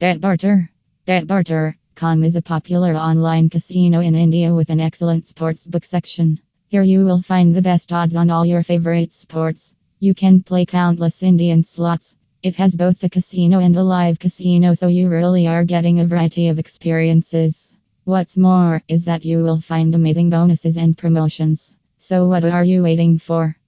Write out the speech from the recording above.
BetBarter. Com is a popular online casino in India with an excellent sportsbook section. Here you will find the best odds on all your favorite sports. You can play countless Indian slots. It has both a casino and a live casino, so you really are getting a variety of experiences. What's more is that you will find amazing bonuses and promotions. So, what are you waiting for?